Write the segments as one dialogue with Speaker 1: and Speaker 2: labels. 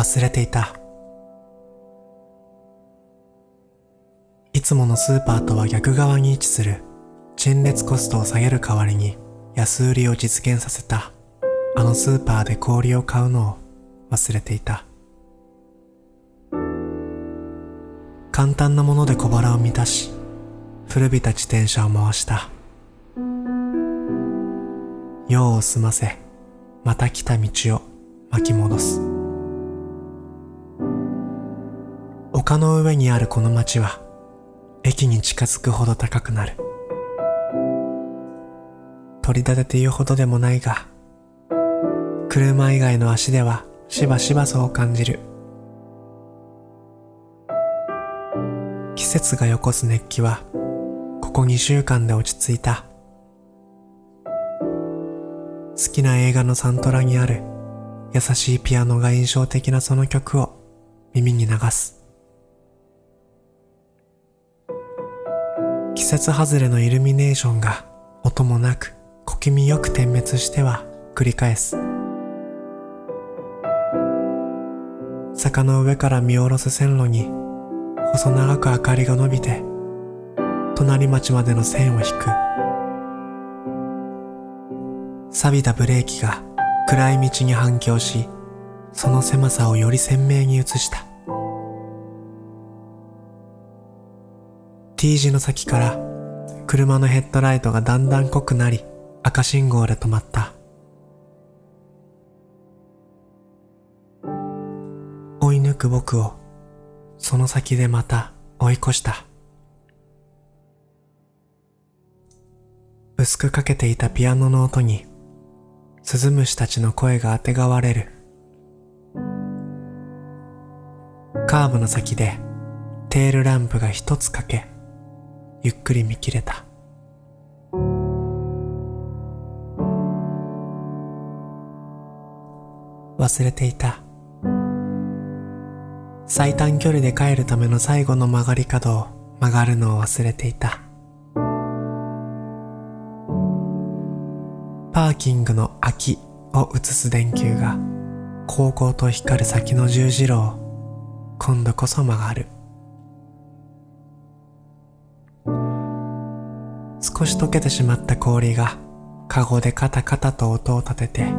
Speaker 1: 忘れていた。いつものスーパーとは逆側に位置する。陳列コストを下げる代わりに安売りを実現させた。あのスーパーで氷を買うのを忘れていた。簡単なもので小腹を満たし古びた自転車を回した。用を済ませまた来た道を巻き戻す。丘の上にあるこの町は駅に近づくほど高くなる。取り立てて言うほどでもないが車以外の足ではしばしばそう感じる。季節がよこす熱気はここ2週間で落ち着いた。好きな映画のサントラにある優しいピアノが印象的なその曲を耳に流す。季節外れのイルミネーションが音もなく小気味よく点滅しては繰り返す。坂の上から見下ろす線路に細長く明かりが伸びて隣町までの線を引く。錆びたブレーキが暗い道に反響しその狭さをより鮮明に映した。T 字の先から車のヘッドライトがだんだん濃くなり赤信号で止まった。追い抜く僕をその先でまた追い越した。薄くかけていたピアノの音にスズムシたちの声があてがわれる。カーブの先でテールランプが一つかけゆっくり見切れた。忘れていた。最短距離で帰るための最後の曲がり角を曲がるのを忘れていた。パーキングの空きを映す電球が高校と光る先の十字路を今度こそ曲がる。少し溶けてしまった氷がカゴでカタカタと音を立てて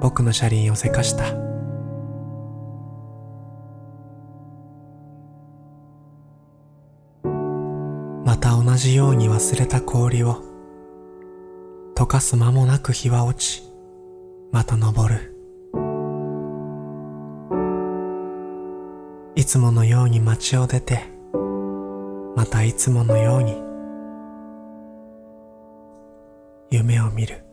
Speaker 1: 僕の車輪をせかした。また同じように忘れた氷を溶かす間もなく日は落ちまた昇る。いつものように街を出てまたいつものように夢を見る。